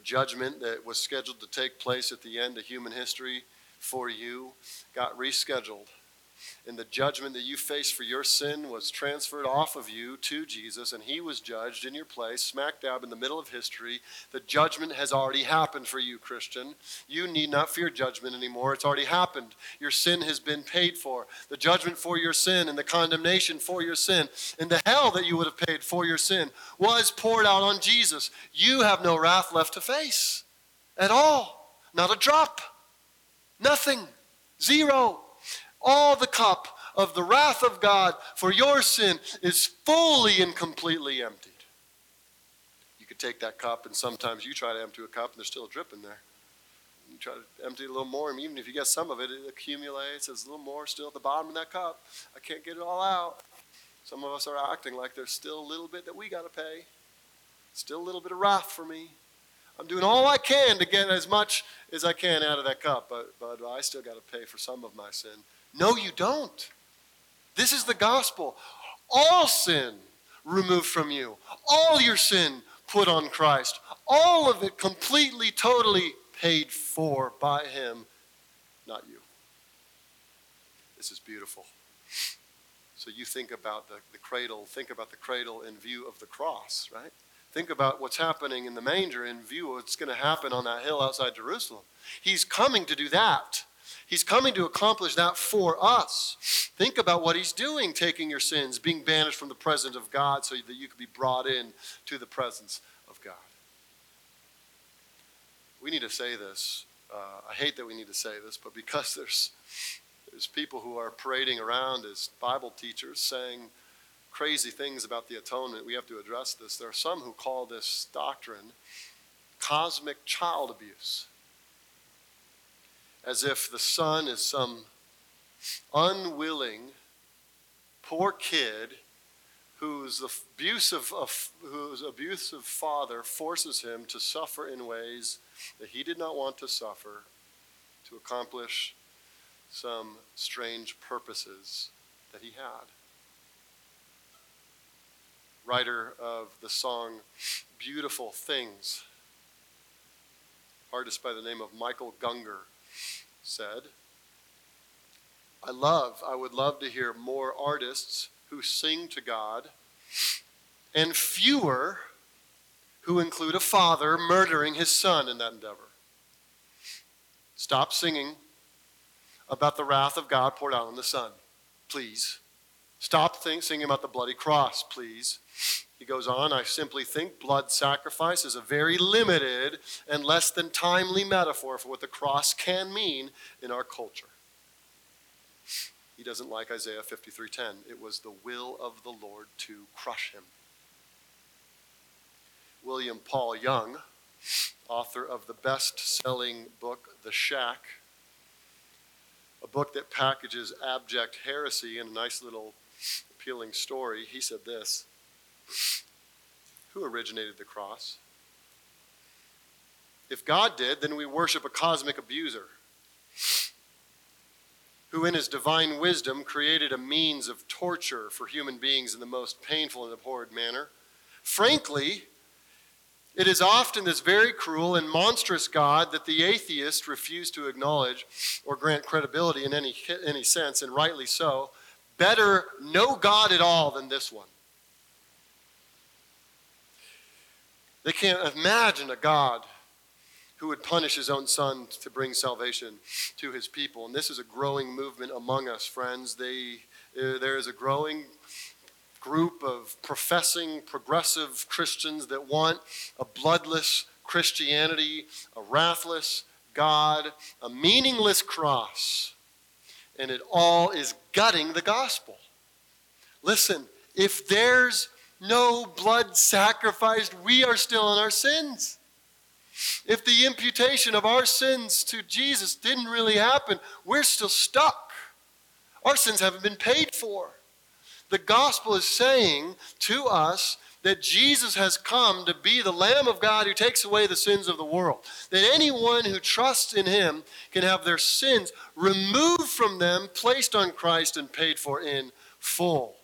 The judgment that was scheduled to take place at the end of human history for you got rescheduled and the judgment that you faced for your sin was transferred off of you to Jesus, and he was judged in your place, smack dab in the middle of history. The judgment has already happened for you, Christian. You need not fear judgment anymore. It's already happened. Your sin has been paid for. The judgment for your sin and the condemnation for your sin and the hell that you would have paid for your sin was poured out on Jesus. You have no wrath left to face at all. Not a drop. Nothing. Zero all the cup of the wrath of God for your sin is fully and completely emptied. You could take that cup, and sometimes you try to empty a cup, and there's still a drip in there. You try to empty a little more, and even if you get some of it, it accumulates. There's a little more still at the bottom of that cup. I can't get it all out. Some of us are acting like there's still a little bit that we got to pay. Still a little bit of wrath for me. I'm doing all I can to get as much as I can out of that cup, but, but I still got to pay for some of my sin. No, you don't. This is the gospel. All sin removed from you, all your sin put on Christ, all of it completely, totally paid for by Him, not you. This is beautiful. So you think about the, the cradle, think about the cradle in view of the cross, right? Think about what's happening in the manger in view of what's going to happen on that hill outside Jerusalem. He's coming to do that. He's coming to accomplish that for us. Think about what he's doing, taking your sins, being banished from the presence of God so that you could be brought in to the presence of God. We need to say this. Uh, I hate that we need to say this, but because there's, there's people who are parading around as Bible teachers saying crazy things about the atonement, we have to address this. There are some who call this doctrine cosmic child abuse as if the son is some unwilling, poor kid whose abusive, whose abusive father forces him to suffer in ways that he did not want to suffer to accomplish some strange purposes that he had. Writer of the song Beautiful Things artist by the name of Michael Gungor, said, I love, I would love to hear more artists who sing to God and fewer who include a father murdering his son in that endeavor. Stop singing about the wrath of God poured out on the Son, please. Stop singing about the bloody cross, please. He goes on, I simply think blood sacrifice is a very limited and less than timely metaphor for what the cross can mean in our culture. He doesn't like Isaiah 53:10. It was the will of the Lord to crush him. William Paul Young, author of the best-selling book The Shack, a book that packages abject heresy in a nice little appealing story, he said this Who originated the cross? If God did, then we worship a cosmic abuser who, in his divine wisdom, created a means of torture for human beings in the most painful and abhorred manner. Frankly, it is often this very cruel and monstrous God that the atheists refuse to acknowledge or grant credibility in any, any sense, and rightly so. Better no God at all than this one. They can't imagine a God who would punish his own son to bring salvation to his people. And this is a growing movement among us, friends. They, uh, there is a growing group of professing progressive Christians that want a bloodless Christianity, a wrathless God, a meaningless cross. And it all is gutting the gospel. Listen, if there's no blood sacrificed, we are still in our sins. If the imputation of our sins to Jesus didn't really happen, we're still stuck. Our sins haven't been paid for. The gospel is saying to us that Jesus has come to be the Lamb of God who takes away the sins of the world. That anyone who trusts in him can have their sins removed from them, placed on Christ, and paid for in full.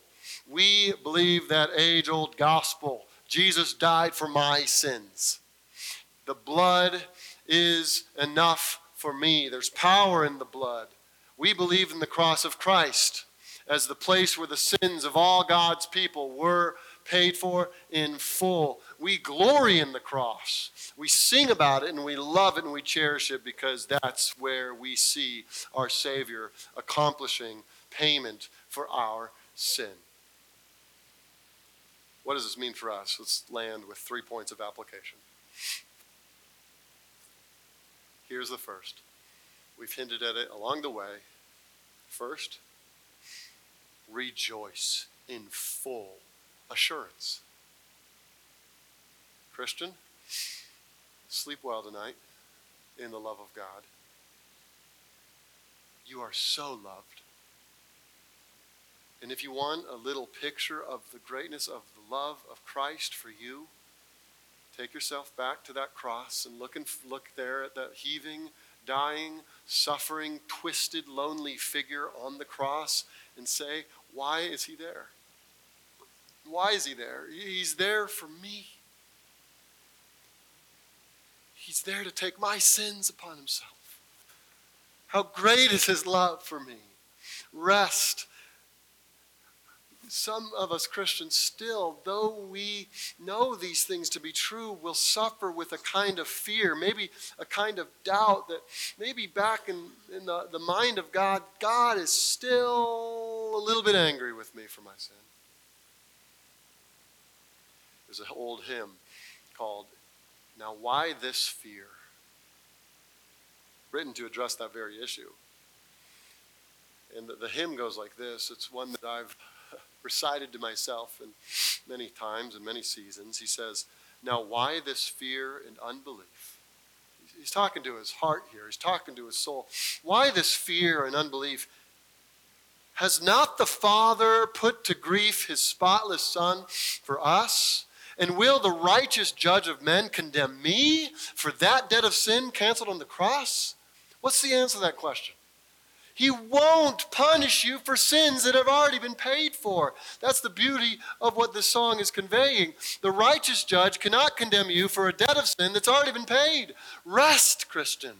We believe that age old gospel. Jesus died for my sins. The blood is enough for me. There's power in the blood. We believe in the cross of Christ as the place where the sins of all God's people were paid for in full. We glory in the cross. We sing about it and we love it and we cherish it because that's where we see our Savior accomplishing payment for our sin. What does this mean for us? Let's land with three points of application. Here's the first. We've hinted at it along the way. First, rejoice in full assurance. Christian, sleep well tonight in the love of God. You are so loved. And if you want a little picture of the greatness of love of Christ for you, take yourself back to that cross and look and look there at that heaving, dying, suffering, twisted, lonely figure on the cross and say, Why is he there? Why is he there? He's there for me. He's there to take my sins upon himself. How great is his love for me. Rest some of us Christians still, though we know these things to be true, will suffer with a kind of fear, maybe a kind of doubt that maybe back in, in the, the mind of God, God is still a little bit angry with me for my sin. There's an old hymn called Now Why This Fear? Written to address that very issue. And the, the hymn goes like this it's one that I've recited to myself and many times and many seasons. He says, Now, why this fear and unbelief? He's talking to his heart here, he's talking to his soul. Why this fear and unbelief? Has not the Father put to grief his spotless Son for us? And will the righteous judge of men condemn me for that debt of sin canceled on the cross? What's the answer to that question? He won't punish you for sins that have already been paid for. That's the beauty of what this song is conveying. The righteous judge cannot condemn you for a debt of sin that's already been paid. Rest, Christian.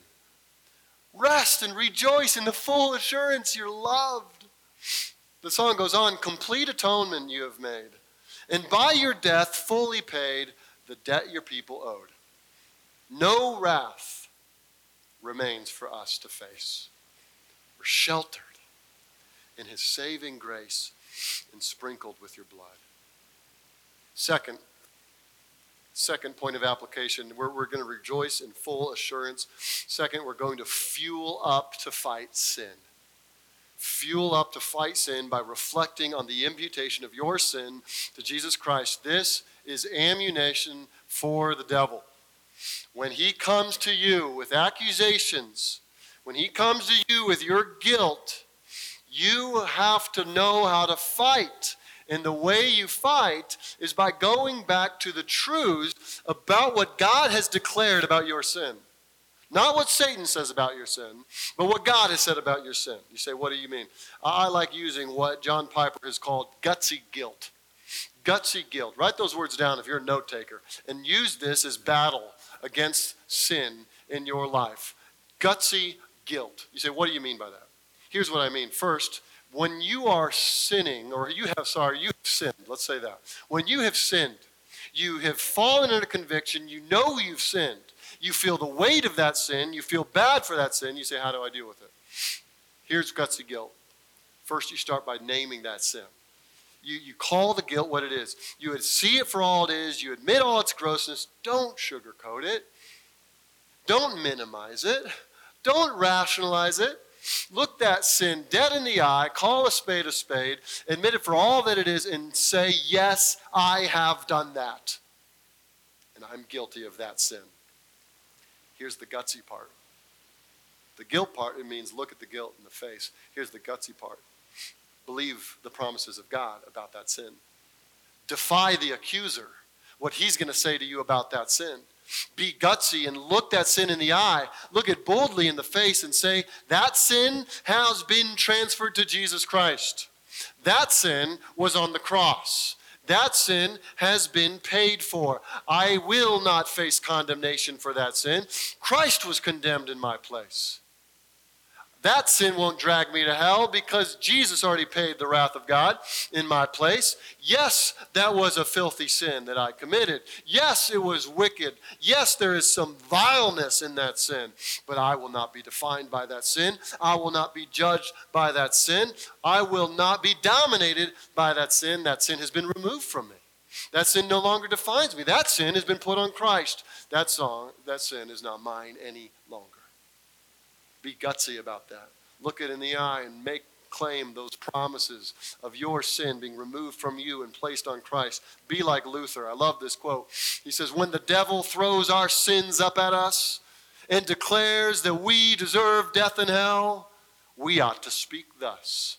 Rest and rejoice in the full assurance you're loved. The song goes on complete atonement you have made, and by your death fully paid the debt your people owed. No wrath remains for us to face. Sheltered in his saving grace and sprinkled with your blood. Second, second point of application, we're, we're going to rejoice in full assurance. Second, we're going to fuel up to fight sin. Fuel up to fight sin by reflecting on the imputation of your sin to Jesus Christ. This is ammunition for the devil. When he comes to you with accusations, when he comes to you with your guilt, you have to know how to fight. And the way you fight is by going back to the truths about what God has declared about your sin. Not what Satan says about your sin, but what God has said about your sin. You say, what do you mean? I like using what John Piper has called gutsy guilt. Gutsy guilt. Write those words down if you're a note taker and use this as battle against sin in your life. Gutsy guilt. You say, what do you mean by that? Here's what I mean. First, when you are sinning, or you have, sorry, you have sinned, let's say that. When you have sinned, you have fallen into conviction, you know you've sinned, you feel the weight of that sin, you feel bad for that sin, you say, How do I deal with it? Here's gutsy guilt. First, you start by naming that sin. You, you call the guilt what it is. You see it for all it is. You admit all its grossness. Don't sugarcoat it. Don't minimize it. Don't rationalize it. Look that sin dead in the eye, call a spade a spade, admit it for all that it is, and say, Yes, I have done that. And I'm guilty of that sin. Here's the gutsy part. The guilt part, it means look at the guilt in the face. Here's the gutsy part believe the promises of God about that sin. Defy the accuser, what he's going to say to you about that sin. Be gutsy and look that sin in the eye. Look it boldly in the face and say, That sin has been transferred to Jesus Christ. That sin was on the cross. That sin has been paid for. I will not face condemnation for that sin. Christ was condemned in my place. That sin won't drag me to hell because Jesus already paid the wrath of God in my place. Yes, that was a filthy sin that I committed. Yes, it was wicked. Yes, there is some vileness in that sin, but I will not be defined by that sin. I will not be judged by that sin. I will not be dominated by that sin. That sin has been removed from me. That sin no longer defines me. That sin has been put on Christ. That song, that sin is not mine any longer. Be gutsy about that. Look it in the eye and make claim those promises of your sin being removed from you and placed on Christ. Be like Luther. I love this quote. He says, When the devil throws our sins up at us and declares that we deserve death and hell, we ought to speak thus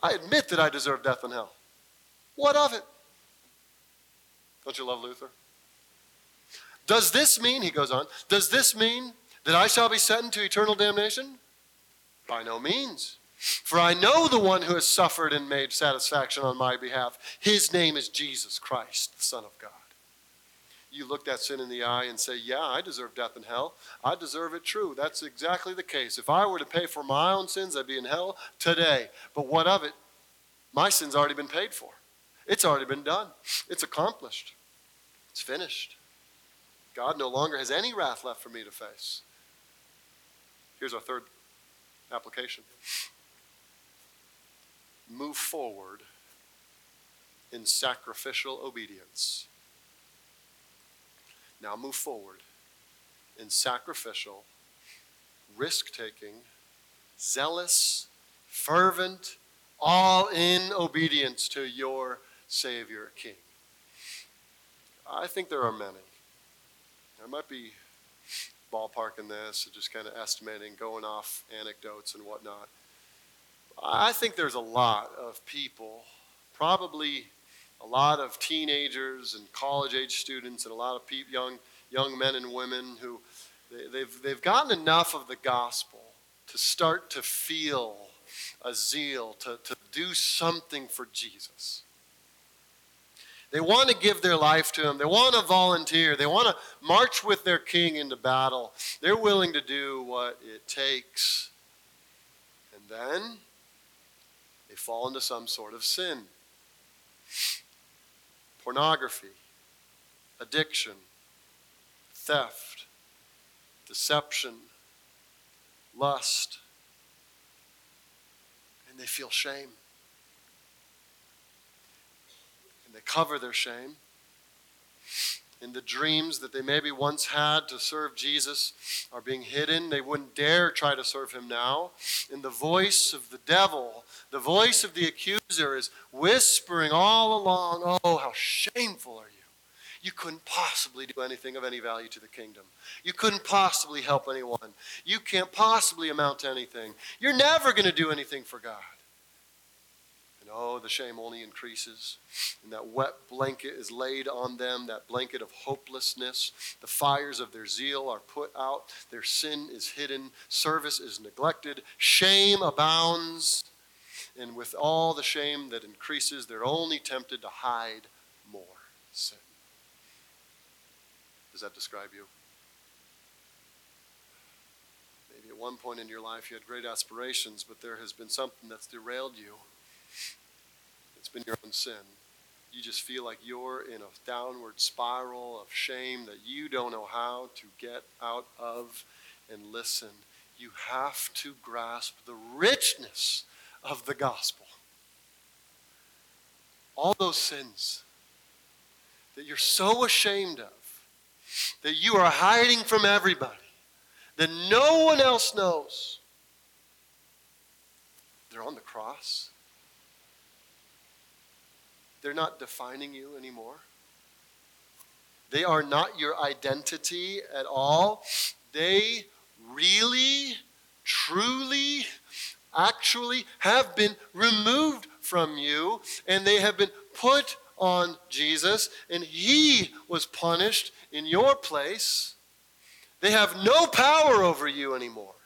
I admit that I deserve death and hell. What of it? Don't you love Luther? Does this mean, he goes on, does this mean that I shall be sent into eternal damnation? By no means. For I know the one who has suffered and made satisfaction on my behalf. His name is Jesus Christ, the Son of God. You look that sin in the eye and say, Yeah, I deserve death and hell. I deserve it true. That's exactly the case. If I were to pay for my own sins, I'd be in hell today. But what of it? My sin's already been paid for, it's already been done, it's accomplished, it's finished. God no longer has any wrath left for me to face. Here's our third application move forward in sacrificial obedience. Now move forward in sacrificial, risk taking, zealous, fervent, all in obedience to your Savior King. I think there are many. There might be ballparking this, just kind of estimating, going off anecdotes and whatnot. I think there's a lot of people, probably a lot of teenagers and college age students, and a lot of young, young men and women who they, they've, they've gotten enough of the gospel to start to feel a zeal to, to do something for Jesus. They want to give their life to him. They want to volunteer. They want to march with their king into battle. They're willing to do what it takes. And then they fall into some sort of sin pornography, addiction, theft, deception, lust, and they feel shame. And they cover their shame. In the dreams that they maybe once had to serve Jesus are being hidden. They wouldn't dare try to serve him now. And the voice of the devil, the voice of the accuser, is whispering all along, Oh, how shameful are you! You couldn't possibly do anything of any value to the kingdom. You couldn't possibly help anyone. You can't possibly amount to anything. You're never going to do anything for God. And oh, the shame only increases. And that wet blanket is laid on them, that blanket of hopelessness. The fires of their zeal are put out, their sin is hidden, service is neglected, shame abounds. And with all the shame that increases, they're only tempted to hide more sin. Does that describe you? Maybe at one point in your life you had great aspirations, but there has been something that's derailed you. It's been your own sin. You just feel like you're in a downward spiral of shame that you don't know how to get out of. And listen, you have to grasp the richness of the gospel. All those sins that you're so ashamed of that you are hiding from everybody, that no one else knows. They're on the cross. They're not defining you anymore. They are not your identity at all. They really, truly, actually have been removed from you, and they have been put on Jesus, and he was punished in your place. They have no power over you anymore.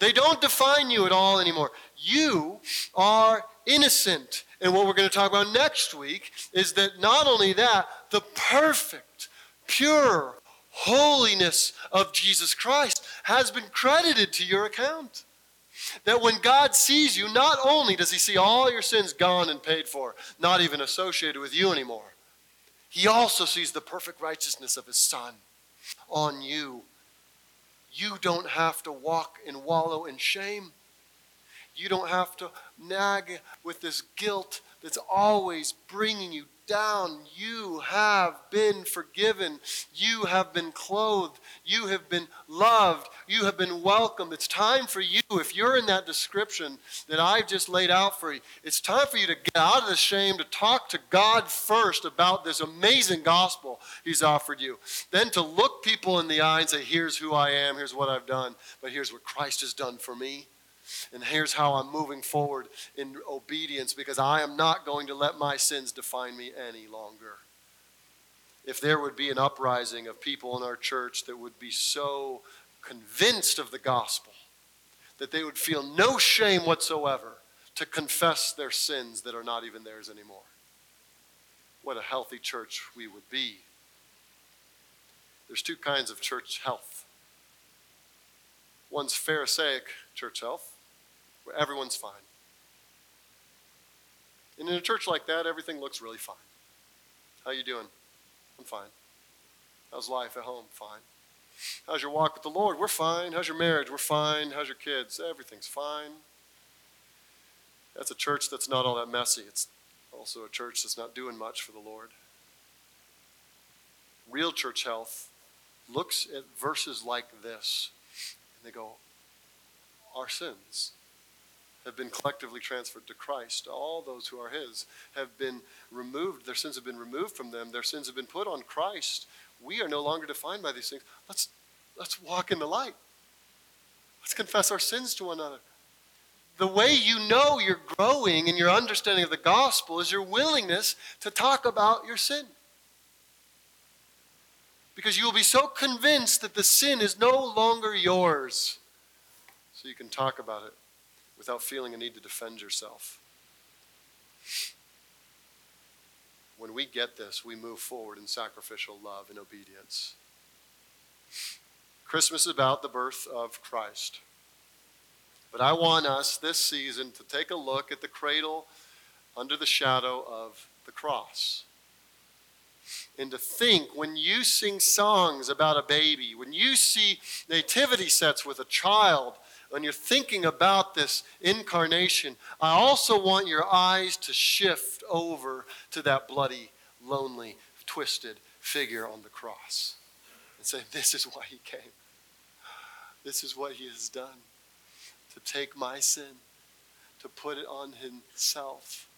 They don't define you at all anymore. You are innocent. And what we're going to talk about next week is that not only that, the perfect, pure holiness of Jesus Christ has been credited to your account. That when God sees you, not only does he see all your sins gone and paid for, not even associated with you anymore, he also sees the perfect righteousness of his Son on you. You don't have to walk and wallow in shame. You don't have to nag with this guilt that's always bringing you down. You have been forgiven. You have been clothed. You have been loved. You have been welcomed. It's time for you, if you're in that description that I've just laid out for you, it's time for you to get out of the shame, to talk to God first about this amazing gospel He's offered you. Then to look people in the eye and say, Here's who I am, here's what I've done, but here's what Christ has done for me. And here's how I'm moving forward in obedience because I am not going to let my sins define me any longer. If there would be an uprising of people in our church that would be so convinced of the gospel that they would feel no shame whatsoever to confess their sins that are not even theirs anymore. What a healthy church we would be. There's two kinds of church health. One's Pharisaic church health, everyone's fine. And in a church like that, everything looks really fine. How you doing? I'm fine. How's life at home? Fine. How's your walk with the Lord? We're fine. How's your marriage? We're fine. How's your kids? Everything's fine. That's a church that's not all that messy. It's also a church that's not doing much for the Lord. Real church health looks at verses like this and they go, Our sins have been collectively transferred to Christ. All those who are His have been removed. Their sins have been removed from them. Their sins have been put on Christ. We are no longer defined by these things. Let's, let's walk in the light. Let's confess our sins to one another. The way you know you're growing in your understanding of the gospel is your willingness to talk about your sin. Because you will be so convinced that the sin is no longer yours so you can talk about it without feeling a need to defend yourself. When we get this, we move forward in sacrificial love and obedience. Christmas is about the birth of Christ. But I want us this season to take a look at the cradle under the shadow of the cross. And to think when you sing songs about a baby, when you see nativity sets with a child, when you're thinking about this incarnation, I also want your eyes to shift over to that bloody, lonely, twisted figure on the cross and say, This is why he came. This is what he has done to take my sin, to put it on himself,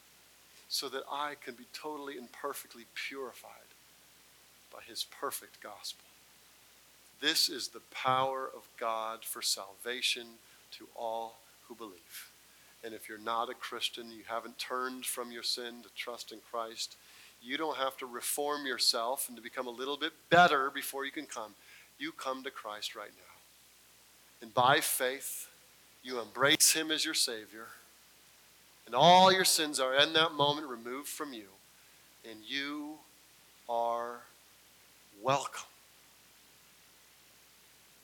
so that I can be totally and perfectly purified by his perfect gospel. This is the power of God for salvation to all who believe. And if you're not a Christian, you haven't turned from your sin to trust in Christ, you don't have to reform yourself and to become a little bit better before you can come. You come to Christ right now. And by faith, you embrace Him as your Savior. And all your sins are in that moment removed from you. And you are welcome.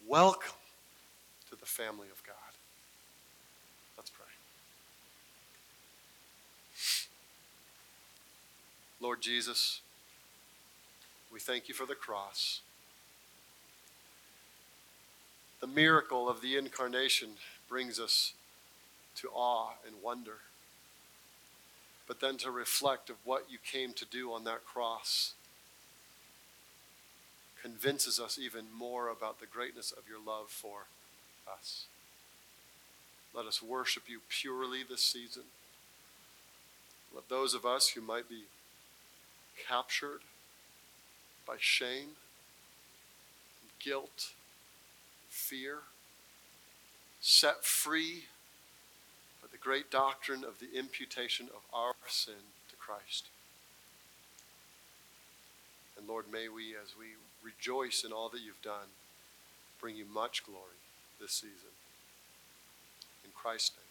Welcome to the family of God. Let's pray. Lord Jesus, we thank you for the cross. The miracle of the incarnation brings us to awe and wonder. But then to reflect of what you came to do on that cross convinces us even more about the greatness of your love for us. Let us worship you purely this season. Let those of us who might be captured by shame, guilt, fear, set free by the great doctrine of the imputation of our sin to Christ. And Lord, may we, as we rejoice in all that you've done, bring you much glory this season. In Christ's name.